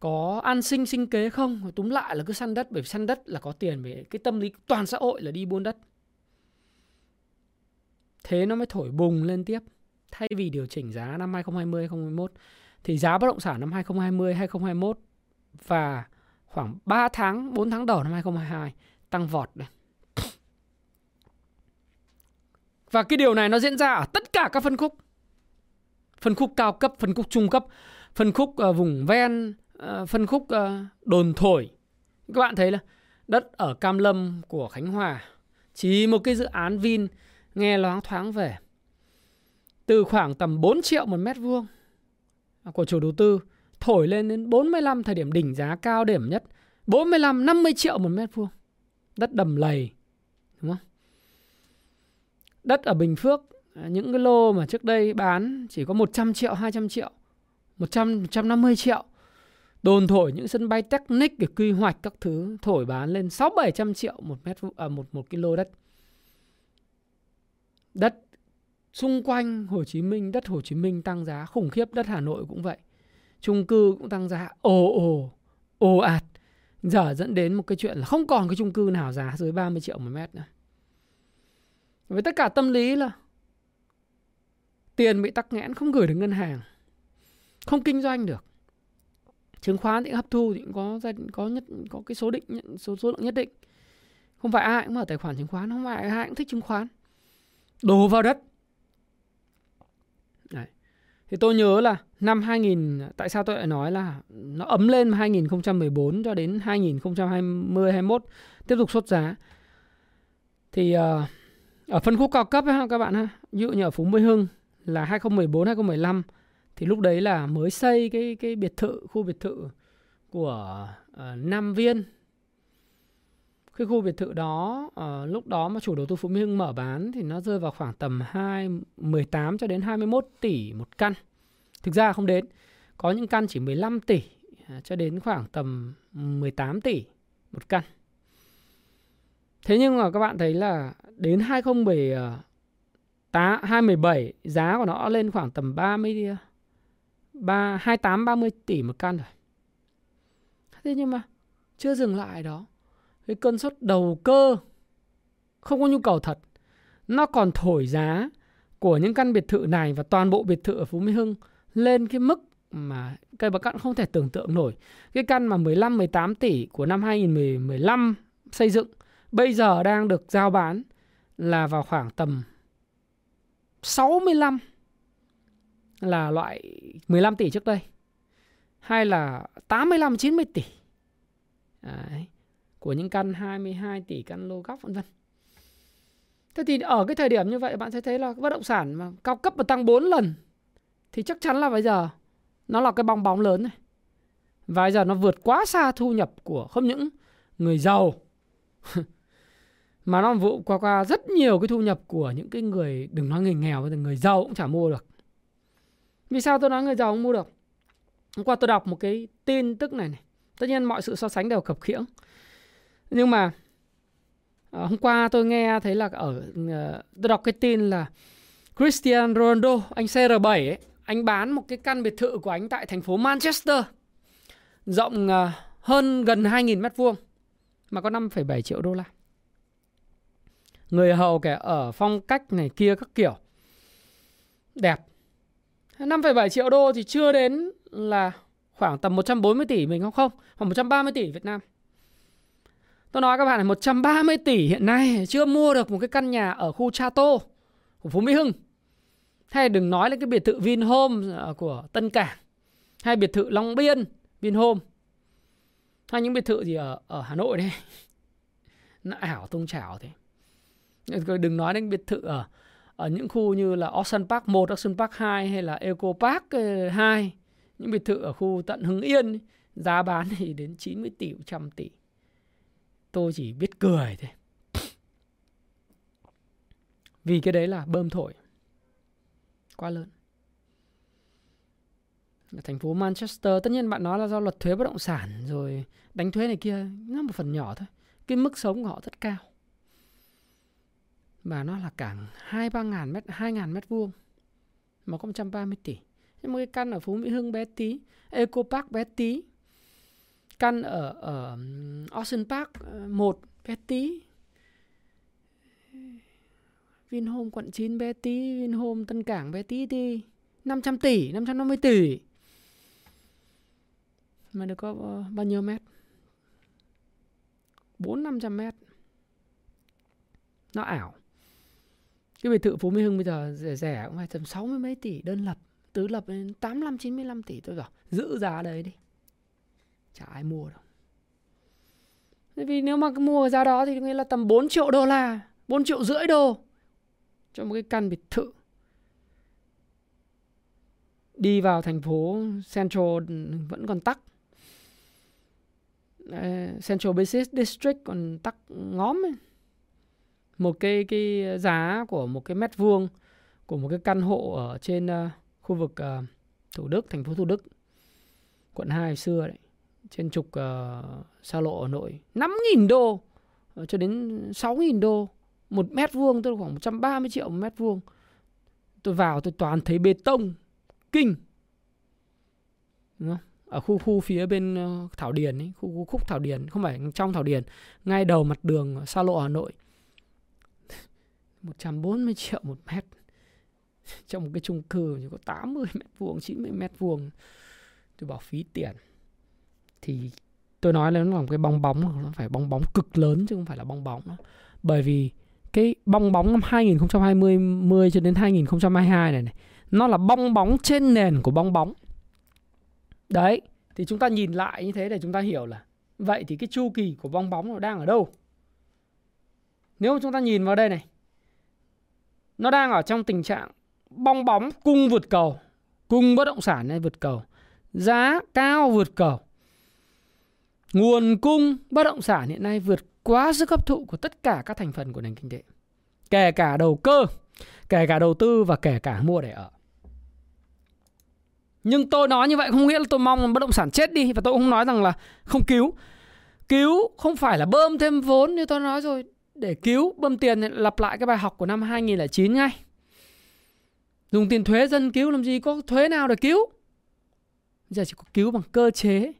Speaker 1: có an sinh sinh kế không túm lại là cứ săn đất, bởi vì săn đất là có tiền về cái tâm lý toàn xã hội là đi buôn đất. Thế nó mới thổi bùng lên tiếp. Thay vì điều chỉnh giá năm 2020 2021 thì giá bất động sản năm 2020 2021 và khoảng 3 tháng, 4 tháng đầu năm 2022 tăng vọt đấy Và cái điều này nó diễn ra ở tất cả các phân khúc. Phân khúc cao cấp, phân khúc trung cấp, phân khúc uh, vùng ven, uh, phân khúc uh, đồn thổi. Các bạn thấy là đất ở Cam Lâm của Khánh Hòa chỉ một cái dự án Vin nghe loáng thoáng về từ khoảng tầm 4 triệu một mét vuông của chủ đầu tư thổi lên đến 45 thời điểm đỉnh giá cao điểm nhất 45 50 triệu một mét vuông đất đầm lầy đúng không đất ở Bình Phước những cái lô mà trước đây bán chỉ có 100 triệu, 200 triệu, 100, 150 triệu. Đồn thổi những sân bay Technic để quy hoạch các thứ thổi bán lên 6 700 triệu một mét à, một một cái lô đất. Đất xung quanh Hồ Chí Minh, đất Hồ Chí Minh tăng giá khủng khiếp, đất Hà Nội cũng vậy. Chung cư cũng tăng giá ồ ồ ồ ạt. Giờ dẫn đến một cái chuyện là không còn cái chung cư nào giá dưới 30 triệu một mét nữa. Với tất cả tâm lý là tiền bị tắc nghẽn không gửi được ngân hàng, không kinh doanh được. Chứng khoán thì hấp thu thì cũng có có nhất có cái số định số số lượng nhất định. Không phải ai cũng mở tài khoản chứng khoán, không phải ai cũng thích chứng khoán. Đổ vào đất. Đấy. Thì tôi nhớ là năm 2000 tại sao tôi lại nói là nó ấm lên 2014 cho đến 2020 21 tiếp tục sốt giá. Thì uh, ở phân khúc cao cấp ấy, các bạn ha, ví dụ như ở Phú Mỹ Hưng là 2014 2015 thì lúc đấy là mới xây cái cái biệt thự khu biệt thự của uh, Nam Viên cái khu biệt thự đó uh, lúc đó mà chủ đầu tư Phú Mỹ Hưng mở bán thì nó rơi vào khoảng tầm 2 18 cho đến 21 tỷ một căn. Thực ra không đến. Có những căn chỉ 15 tỷ uh, cho đến khoảng tầm 18 tỷ một căn. Thế nhưng mà các bạn thấy là đến 2017 2017 giá của nó lên khoảng tầm 30 3 28 30 tỷ một căn rồi. Thế nhưng mà chưa dừng lại đó. Cái cơn sốt đầu cơ, không có nhu cầu thật. Nó còn thổi giá của những căn biệt thự này và toàn bộ biệt thự ở Phú Mỹ Hưng lên cái mức mà cây bạc cạn không thể tưởng tượng nổi. Cái căn mà 15 18 tỷ của năm 2015 xây dựng, bây giờ đang được giao bán là vào khoảng tầm 65 là loại 15 tỷ trước đây, hay là 85 90 tỷ Đấy của những căn 22 tỷ căn lô góc, vân vân. Thế thì ở cái thời điểm như vậy, bạn sẽ thấy là bất động sản mà cao cấp mà tăng 4 lần, thì chắc chắn là bây giờ nó là cái bong bóng lớn này. Và bây giờ nó vượt quá xa thu nhập của không những người giàu, mà nó vụ qua qua rất nhiều cái thu nhập của những cái người, đừng nói người nghèo người giàu cũng chả mua được vì sao tôi nói người giàu không mua được hôm qua tôi đọc một cái tin tức này này tất nhiên mọi sự so sánh đều khập khiễng nhưng mà ờ, hôm qua tôi nghe thấy là ở ờ, tôi đọc cái tin là Cristiano Ronaldo anh CR7 ấy, anh bán một cái căn biệt thự của anh tại thành phố Manchester rộng ờ, hơn gần 2.000 mét vuông mà có 5,7 triệu đô la. Người hầu kẻ ở phong cách này kia các kiểu đẹp. 5,7 triệu đô thì chưa đến là khoảng tầm 140 tỷ mình không không khoảng 130 tỷ Việt Nam tôi nói các bạn là 130 tỷ hiện nay chưa mua được một cái căn nhà ở khu Chato của Phú Mỹ Hưng. Hay đừng nói là cái biệt thự Vinhome à, của Tân Cảng hay biệt thự Long Biên Vinhome hay những biệt thự gì ở ở Hà Nội đây nó ảo tung chảo thế. Đừng nói đến biệt thự ở ở những khu như là Ocean Park 1, Ocean Park 2 hay là Eco Park ờ, 2 những biệt thự ở khu tận Hưng Yên giá bán thì đến 90 tỷ 100 tỷ tôi chỉ biết cười thôi. Vì cái đấy là bơm thổi. Quá lớn. Ở thành phố Manchester, tất nhiên bạn nói là do luật thuế bất động sản rồi đánh thuế này kia, nó một phần nhỏ thôi. Cái mức sống của họ rất cao. Và nó là cảng hai ba ngàn mét, hai ngàn mét vuông, mà có 130 tỷ. Nhưng mà cái căn ở Phú Mỹ Hưng bé tí, Eco Park bé tí căn ở ở Ocean Park ờ, 1 Betty Vinhome quận 9 Betty Vinhome Tân Cảng Betty tí đi. 500 tỷ 550 tỷ. Mà được có ờ, bao nhiêu mét? 4 500 mét. Nó ảo. Cái biệt thự Phú Mỹ Hưng bây giờ rẻ rẻ cũng phải tầm 60 mấy tỷ, đơn lập. Tứ lập đến 85 95 tỷ. Tôi bảo giữ giá đấy đi chả ai mua đâu. Vì nếu mà mua giá đó thì nghĩa là tầm 4 triệu đô la 4 triệu rưỡi đô cho một cái căn biệt thự. Đi vào thành phố Central ừ, vẫn còn tắc. Central Business District còn tắc ngóm ấy. Một cái cái giá của một cái mét vuông của một cái căn hộ ở trên uh, khu vực uh, Thủ Đức, thành phố Thủ Đức, quận 2 xưa đấy, trên trục uh, xa lộ Hà Nội, 5.000 đô ờ, cho đến 6.000 đô một mét vuông, tôi khoảng 130 triệu một mét vuông. Tôi vào tôi toàn thấy bê tông, kinh. Đúng không? Ở khu khu phía bên ờ, Thảo Điền ấy, khu, khu khúc Thảo Điền, không phải trong Thảo Điền, ngay đầu mặt đường xa lộ Hà Nội. 140 triệu một mét trong một cái chung cư chỉ có 80 mét vuông 90 mét vuông tôi bảo phí tiền thì tôi nói là nó là một cái bong bóng, nó phải bong bóng cực lớn chứ không phải là bong bóng đó. bởi vì cái bong bóng năm 2020 10 cho đến 2022 này này, nó là bong bóng trên nền của bong bóng. Đấy, thì chúng ta nhìn lại như thế để chúng ta hiểu là vậy thì cái chu kỳ của bong bóng nó đang ở đâu? Nếu chúng ta nhìn vào đây này, nó đang ở trong tình trạng bong bóng cung vượt cầu, cung bất động sản này vượt cầu, giá cao vượt cầu nguồn cung bất động sản hiện nay vượt quá sức hấp thụ của tất cả các thành phần của nền kinh tế, kể cả đầu cơ, kể cả đầu tư và kể cả mua để ở. Nhưng tôi nói như vậy không nghĩa là tôi mong bất động sản chết đi, và tôi không nói rằng là không cứu. Cứu không phải là bơm thêm vốn như tôi nói rồi. Để cứu, bơm tiền lặp lại cái bài học của năm 2009 ngay. Dùng tiền thuế dân cứu, làm gì có thuế nào để cứu? Giờ chỉ có cứu bằng cơ chế.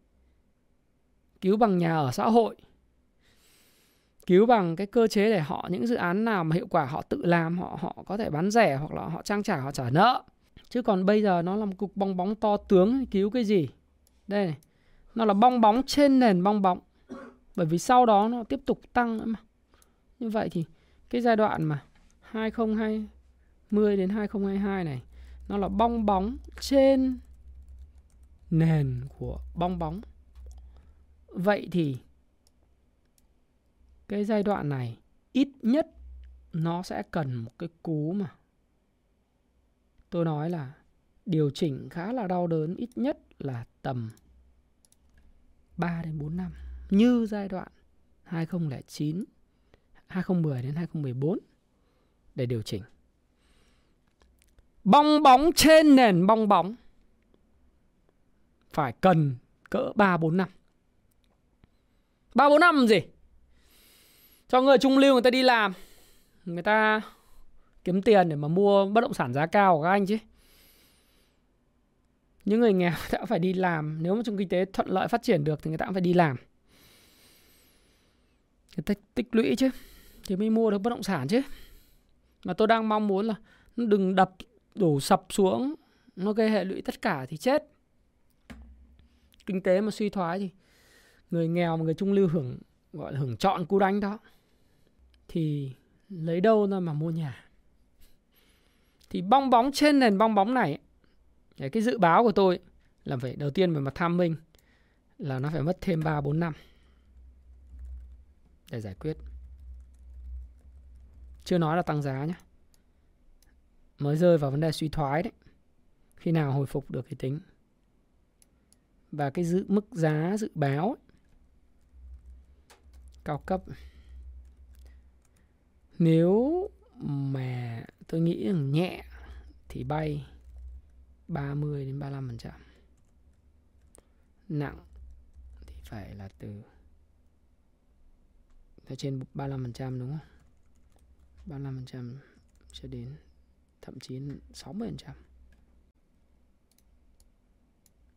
Speaker 1: Cứu bằng nhà ở xã hội, Cứu bằng cái cơ chế để họ, những dự án nào mà hiệu quả họ tự làm, Họ họ có thể bán rẻ hoặc là họ trang trải, họ trả nợ. Chứ còn bây giờ nó là một cục bong bóng to tướng, Cứu cái gì? Đây này, Nó là bong bóng trên nền bong bóng. Bởi vì sau đó nó tiếp tục tăng nữa mà. Như vậy thì cái giai đoạn mà 2020 10 đến 2022 này, nó là bong bóng trên nền của bong bóng. Vậy thì, cái giai đoạn này ít nhất nó sẽ cần một cái cú mà tôi nói là điều chỉnh khá là đau đớn ít nhất là tầm 3 đến 4 năm, như giai đoạn 2009 2010 đến 2014 để điều chỉnh. Bong bóng trên nền bong bóng phải cần cỡ 3 4 năm. 3 4 năm gì? Cho người trung lưu người ta đi làm, người ta kiếm tiền để mà mua bất động sản giá cao của các anh chứ. Những người nghèo đã phải đi làm, nếu mà trong kinh tế thuận lợi phát triển được thì người ta cũng phải đi làm. Người ta tích lũy chứ thì mới mua được bất động sản chứ. Mà tôi đang mong muốn là nó đừng đập đổ sập xuống nó gây hệ lụy tất cả thì chết kinh tế mà suy thoái thì người nghèo và người trung lưu hưởng gọi là hưởng chọn cú đánh đó thì lấy đâu ra mà mua nhà? Thì bong bóng trên nền bong bóng này cái dự báo của tôi là phải đầu tiên về mặt tham minh là nó phải mất thêm 3 4 năm để giải quyết. Chưa nói là tăng giá nhé mới rơi vào vấn đề suy thoái đấy. Khi nào hồi phục được thì tính. Và cái dự mức giá dự báo ấy, cao cấp nếu mà tôi nghĩ rằng nhẹ thì bay 30 đến 35%. Nặng thì phải là từ, phải trên 35% đúng không? 35% cho đến thậm chí 60%.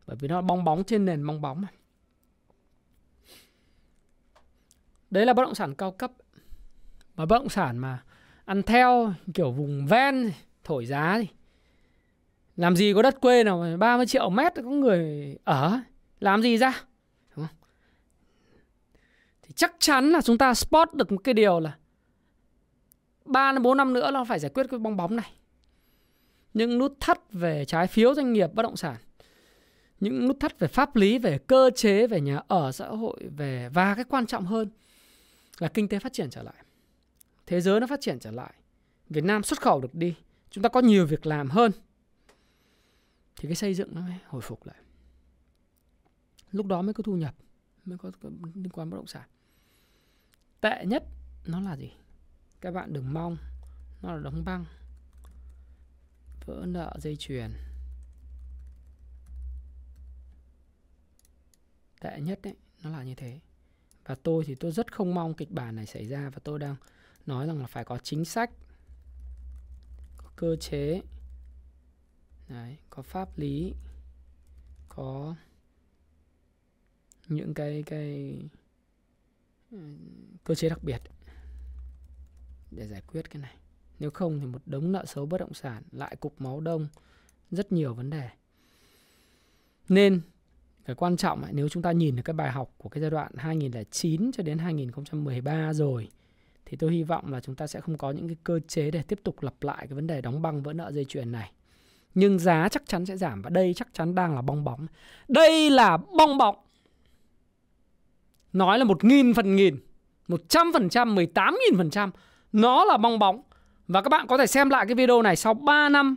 Speaker 1: Bởi vì nó bong bóng trên nền bong bóng mà. Đấy là bất động sản cao cấp. Mà bất động sản mà ăn theo kiểu vùng ven thổi giá thì làm gì có đất quê nào 30 triệu mét có người ở làm gì ra, đúng không? thì chắc chắn là chúng ta spot được một cái điều là 3 đến 4 năm nữa nó phải giải quyết cái bong bóng này những nút thắt về trái phiếu doanh nghiệp, bất động sản những nút thắt về pháp lý, về cơ chế, về nhà ở, xã hội, về và cái quan trọng hơn là kinh tế phát triển trở lại. Thế giới nó phát triển trở lại. Việt nam xuất khẩu được đi. Chúng ta có nhiều việc làm hơn. Thì cái xây dựng nó mới hồi phục lại. Lúc đó mới có thu nhập, mới có liên quan bất động sản. Tệ nhất nó là gì? Các bạn đừng mong nó là đóng băng, vỡ nợ dây chuyền. Tệ nhất đấy nó là như thế và tôi thì tôi rất không mong kịch bản này xảy ra và tôi đang nói rằng là phải có chính sách có cơ chế đấy, có pháp lý có những cái cái cơ chế đặc biệt để giải quyết cái này. Nếu không thì một đống nợ xấu bất động sản lại cục máu đông rất nhiều vấn đề. Nên cái quan trọng ấy, nếu chúng ta nhìn được cái bài học của cái giai đoạn 2009 cho đến 2013 rồi thì tôi hy vọng là chúng ta sẽ không có những cái cơ chế để tiếp tục lặp lại cái vấn đề đóng băng vỡ nợ dây chuyền này. Nhưng giá chắc chắn sẽ giảm và đây chắc chắn đang là bong bóng. Đây là bong bóng. Nói là một nghìn phần nghìn, một trăm phần trăm, mười tám nghìn phần trăm. Nó là bong bóng. Và các bạn có thể xem lại cái video này sau 3 năm,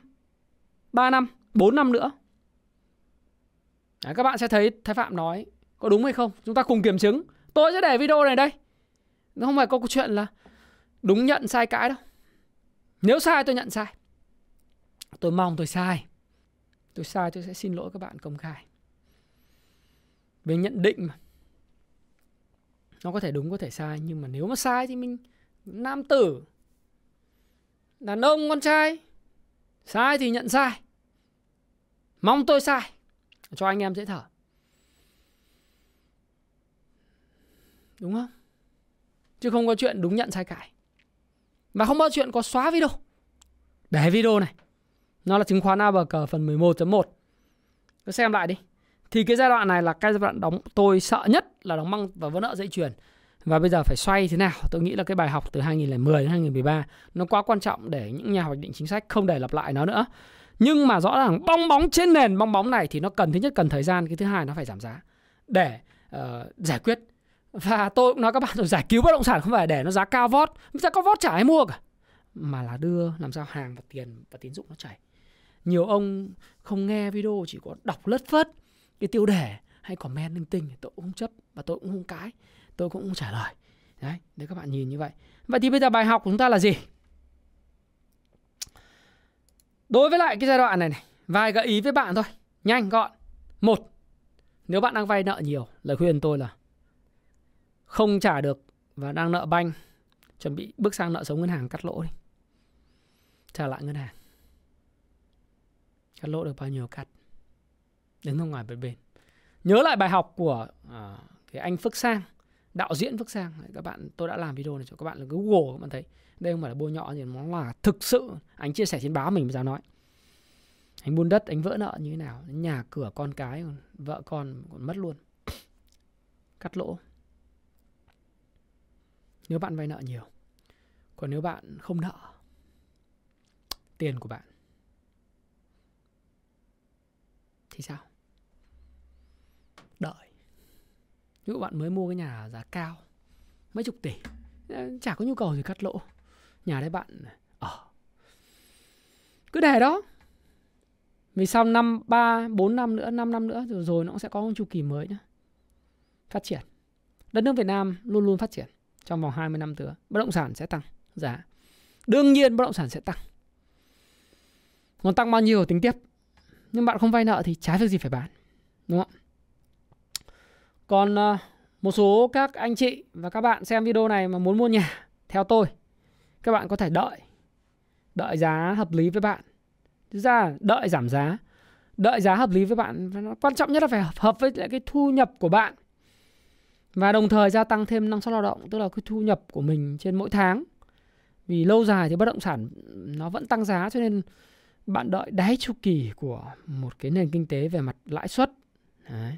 Speaker 1: 3 năm, 4 năm nữa Đấy, các bạn sẽ thấy Thái Phạm nói có đúng hay không. Chúng ta cùng kiểm chứng. Tôi sẽ để video này đây. Nó không phải có câu chuyện là đúng nhận sai cãi đâu. Nếu sai tôi nhận sai. Tôi mong tôi sai. Tôi sai tôi sẽ xin lỗi các bạn công khai. Về nhận định mà. Nó có thể đúng có thể sai. Nhưng mà nếu mà sai thì mình nam tử. Đàn ông con trai. Sai thì nhận sai. Mong tôi sai cho anh em dễ thở. Đúng không? Chứ không có chuyện đúng nhận sai cãi. Và không có chuyện có xóa video. Để video này. Nó là chứng khoán ABG phần 11.1 cứ xem lại đi. Thì cái giai đoạn này là cái giai đoạn đóng, tôi sợ nhất là đóng băng và vỡ nợ dây chuyền. Và bây giờ phải xoay thế nào? Tôi nghĩ là cái bài học từ 2010 đến 2013 nó quá quan trọng để những nhà hoạch định chính sách không để lặp lại nó nữa nhưng mà rõ ràng bong bóng trên nền bong bóng này thì nó cần thứ nhất cần thời gian cái thứ hai nó phải giảm giá. Để uh, giải quyết. Và tôi cũng nói các bạn rồi giải cứu bất động sản không phải để nó giá cao vót. Giá cao vót chả ai mua cả. Mà là đưa làm sao hàng và tiền và tín dụng nó chảy. Nhiều ông không nghe video chỉ có đọc lất phất cái tiêu đề hay comment linh tinh tôi cũng không chấp và tôi cũng không cái tôi cũng không trả lời. Đấy để các bạn nhìn như vậy. Vậy thì bây giờ bài học của chúng ta là gì? Đối với lại cái giai đoạn này này, vài gợi ý với bạn thôi, nhanh gọn. Một, nếu bạn đang vay nợ nhiều, lời khuyên tôi là không trả được và đang nợ banh, chuẩn bị bước sang nợ xấu ngân hàng cắt lỗ đi. Trả lại ngân hàng. Cắt lỗ được bao nhiêu cắt. Đứng ra ngoài bên bên. Nhớ lại bài học của à, cái anh Phước Sang, đạo diễn Phước Sang. Các bạn, tôi đã làm video này cho các bạn là Google các bạn thấy. Đây không phải là bôi nhọ gì nó là thực sự. Anh chia sẻ trên báo mình bây giờ nói. Anh buôn đất anh vỡ nợ như thế nào? Nhà cửa con cái vợ con còn mất luôn. Cắt lỗ. Nếu bạn vay nợ nhiều còn nếu bạn không nợ tiền của bạn thì sao đợi ví dụ bạn mới mua cái nhà giá cao, mấy chục tỷ ờ, chả có nhu cầu gì cắt lỗ. Nhà đấy bạn ở cứ để đó. Vì sau năm, ba, bốn năm nữa, năm năm nữa rồi rồi nó cũng sẽ có một chu kỳ mới nữa phát triển. Đất nước Việt Nam luôn luôn phát triển trong vòng 20 năm nữa bất động sản sẽ tăng giá. Đương nhiên bất động sản sẽ tăng. Còn tăng bao nhiêu tính tiếp. Nhưng bạn không vay nợ thì trái việc gì phải bán, đúng không? Còn ờ, một số các anh chị và các bạn xem video này mà muốn mua nhà theo tôi, các bạn có thể đợi. Đợi giá hợp lý với bạn. Thực ra đợi giảm giá. Đợi giá hợp lý với bạn và nó quan trọng nhất là phải hợp với lại cái thu nhập của bạn. Và đồng thời gia tăng thêm năng suất lao động, tức là cái thu nhập của mình trên mỗi tháng. Vì lâu dài thì bất động sản nó vẫn tăng giá cho nên bạn đợi đáy chu kỳ của một cái nền kinh tế về mặt lãi suất. Đấy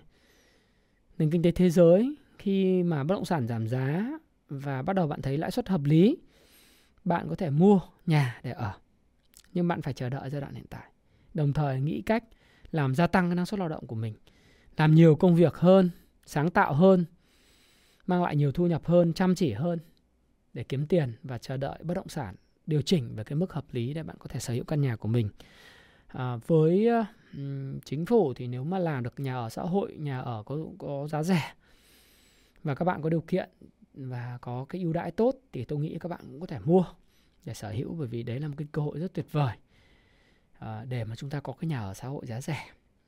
Speaker 1: nền kinh tế thế giới khi mà bất động sản giảm giá và bắt đầu bạn thấy lãi suất hợp lý bạn có thể mua nhà để ở. Nhưng bạn phải chờ đợi giai đoạn hiện tại. Đồng thời nghĩ cách làm gia tăng cái năng suất lao động của mình làm nhiều công việc hơn sáng tạo hơn mang lại nhiều thu nhập hơn chăm chỉ hơn để kiếm tiền và chờ đợi bất động sản điều chỉnh về cái mức hợp lý để bạn có thể sở hữu căn nhà của mình. À, với chính phủ thì nếu mà làm được nhà ở xã hội nhà ở có có giá rẻ và các bạn có điều kiện và có cái ưu đãi tốt thì tôi nghĩ các bạn cũng có thể mua để sở hữu bởi vì đấy là một cái cơ hội rất tuyệt vời. À, để mà chúng ta có cái nhà ở xã hội giá rẻ.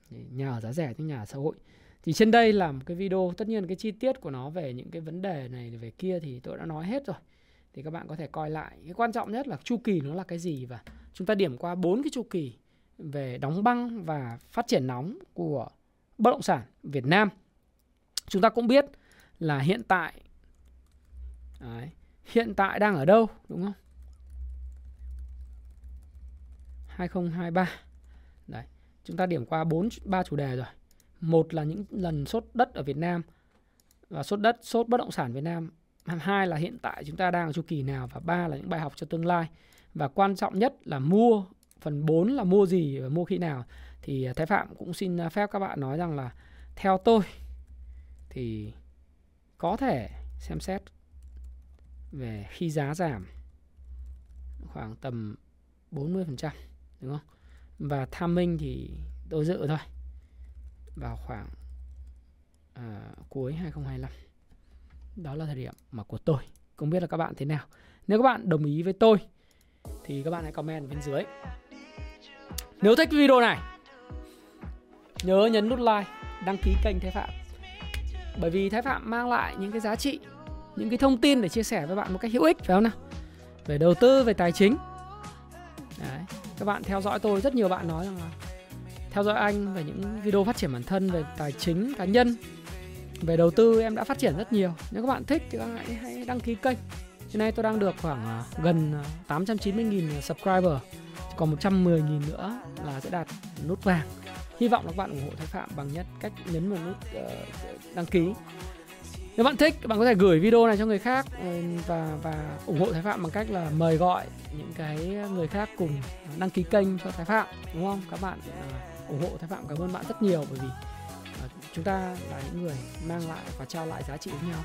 Speaker 1: Nhà ở giá rẻ chứ nhà ở xã hội. Thì trên đây là một cái video tất nhiên cái chi tiết của nó về những cái vấn đề này về kia thì tôi đã nói hết rồi. Thì các bạn có thể coi lại. Cái quan trọng nhất là chu kỳ nó là cái gì và chúng ta điểm qua bốn cái chu kỳ về đóng băng và phát triển nóng của bất động sản Việt Nam. Chúng ta cũng biết là hiện tại đấy, hiện tại đang ở đâu đúng không? 2023 đấy chúng ta điểm qua bốn ba chủ đề rồi. Một là những lần sốt đất ở Việt Nam và sốt đất sốt bất động sản Việt Nam. Hai là hiện tại chúng ta đang ở chu kỳ nào và ba là những bài học cho tương lai. Và quan trọng nhất là mua phần 4 là mua gì và mua khi nào. Thì à, Thái Phạm cũng xin à, phép các bạn nói rằng là theo tôi thì có thể xem xét về khi giá giảm khoảng tầm 40% đúng không? Và tham minh thì tôi dự thôi vào khoảng à, cuối 2025 đó là thời điểm mà của tôi. Không biết là các bạn thế nào. Nếu các bạn đồng ý với tôi thì các bạn hãy comment bên dưới nếu thích video này nhớ nhấn nút like đăng ký kênh Thái Phạm. Bởi vì Thái Phạm mang lại những cái giá trị những cái thông tin để chia sẻ với bạn một cách hữu ích phải không nào? Về đầu tư về tài chính. Đấy. các bạn theo dõi tôi rất nhiều bạn nói rằng là theo dõi anh về những video phát triển bản thân về tài chính cá nhân. Về đầu tư em đã phát triển rất nhiều. Nếu các bạn thích thì các bạn hãy, đăng ký kênh. Hiện nay tôi đang được khoảng à, gần à, 890.000 à, subscriber còn 110.000 nữa là sẽ đạt nút vàng. Hy vọng là các bạn ủng hộ Thái Phạm bằng nhất cách nhấn vào nút uh, đăng ký. Nếu bạn thích bạn có thể gửi video này cho người khác ờ, và và ủng hộ Thái Phạm bằng cách là mời gọi những cái người khác cùng đăng ký kênh cho Thái Phạm đúng không? Các bạn uh, ủng hộ Thái Phạm cảm ơn bạn rất nhiều bởi vì uh, chúng ta là những người mang lại và trao lại giá trị với nhau.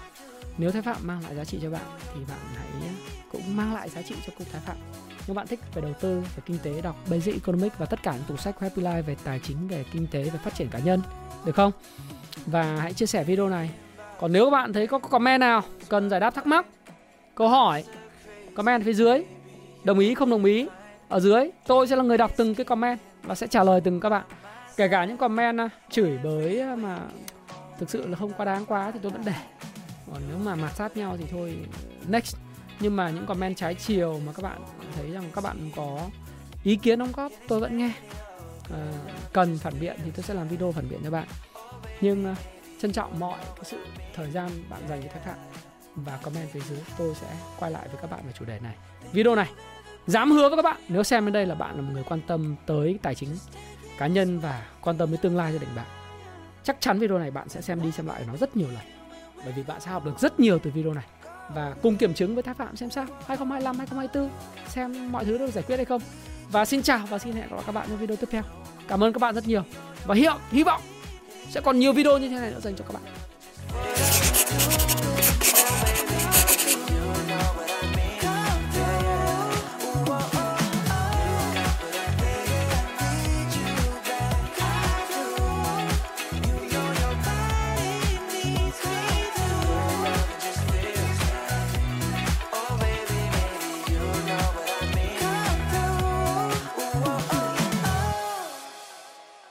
Speaker 1: Nếu Thái Phạm mang lại giá trị cho bạn thì bạn hãy cũng mang lại giá trị cho cục Thái Phạm nếu bạn thích về đầu tư, về kinh tế, đọc Basic Economics và tất cả những tủ sách Happy Life về tài chính, về kinh tế, về phát triển cá nhân, được không? Và hãy chia sẻ video này. Còn nếu các bạn thấy có comment nào, cần giải đáp thắc mắc, câu hỏi, comment phía dưới. Đồng ý, không đồng ý, ở dưới, tôi sẽ là người đọc từng cái comment và sẽ trả lời từng các bạn. Kể cả những comment à, chửi bới à, mà thực sự là không quá đáng quá thì tôi vẫn để. Còn nếu mà mạt sát nhau thì thôi, next nhưng mà những comment trái chiều mà các bạn thấy rằng các bạn có ý kiến đóng góp tôi vẫn nghe. À, cần phản biện thì tôi sẽ làm video phản biện cho bạn. Nhưng uh, trân trọng mọi cái sự thời gian bạn dành cho các bạn và comment phía dưới tôi sẽ quay lại với các bạn về chủ đề này. Video này dám hứa với các bạn nếu xem đến đây là bạn là một người quan tâm tới tài chính cá nhân và quan tâm đến tương lai gia đình bạn chắc chắn video này bạn sẽ xem đi xem lại nó rất nhiều lần. Bởi vì bạn sẽ học được rất nhiều từ video này và cùng kiểm chứng với Thái Phạm xem sao. 2025 2024 xem mọi thứ được giải quyết hay không. Và xin chào và xin hẹn gặp lại các bạn trong video tiếp theo. Cảm ơn các bạn rất nhiều. Và hiệu hy vọng sẽ còn nhiều video như thế này nữa dành cho các bạn.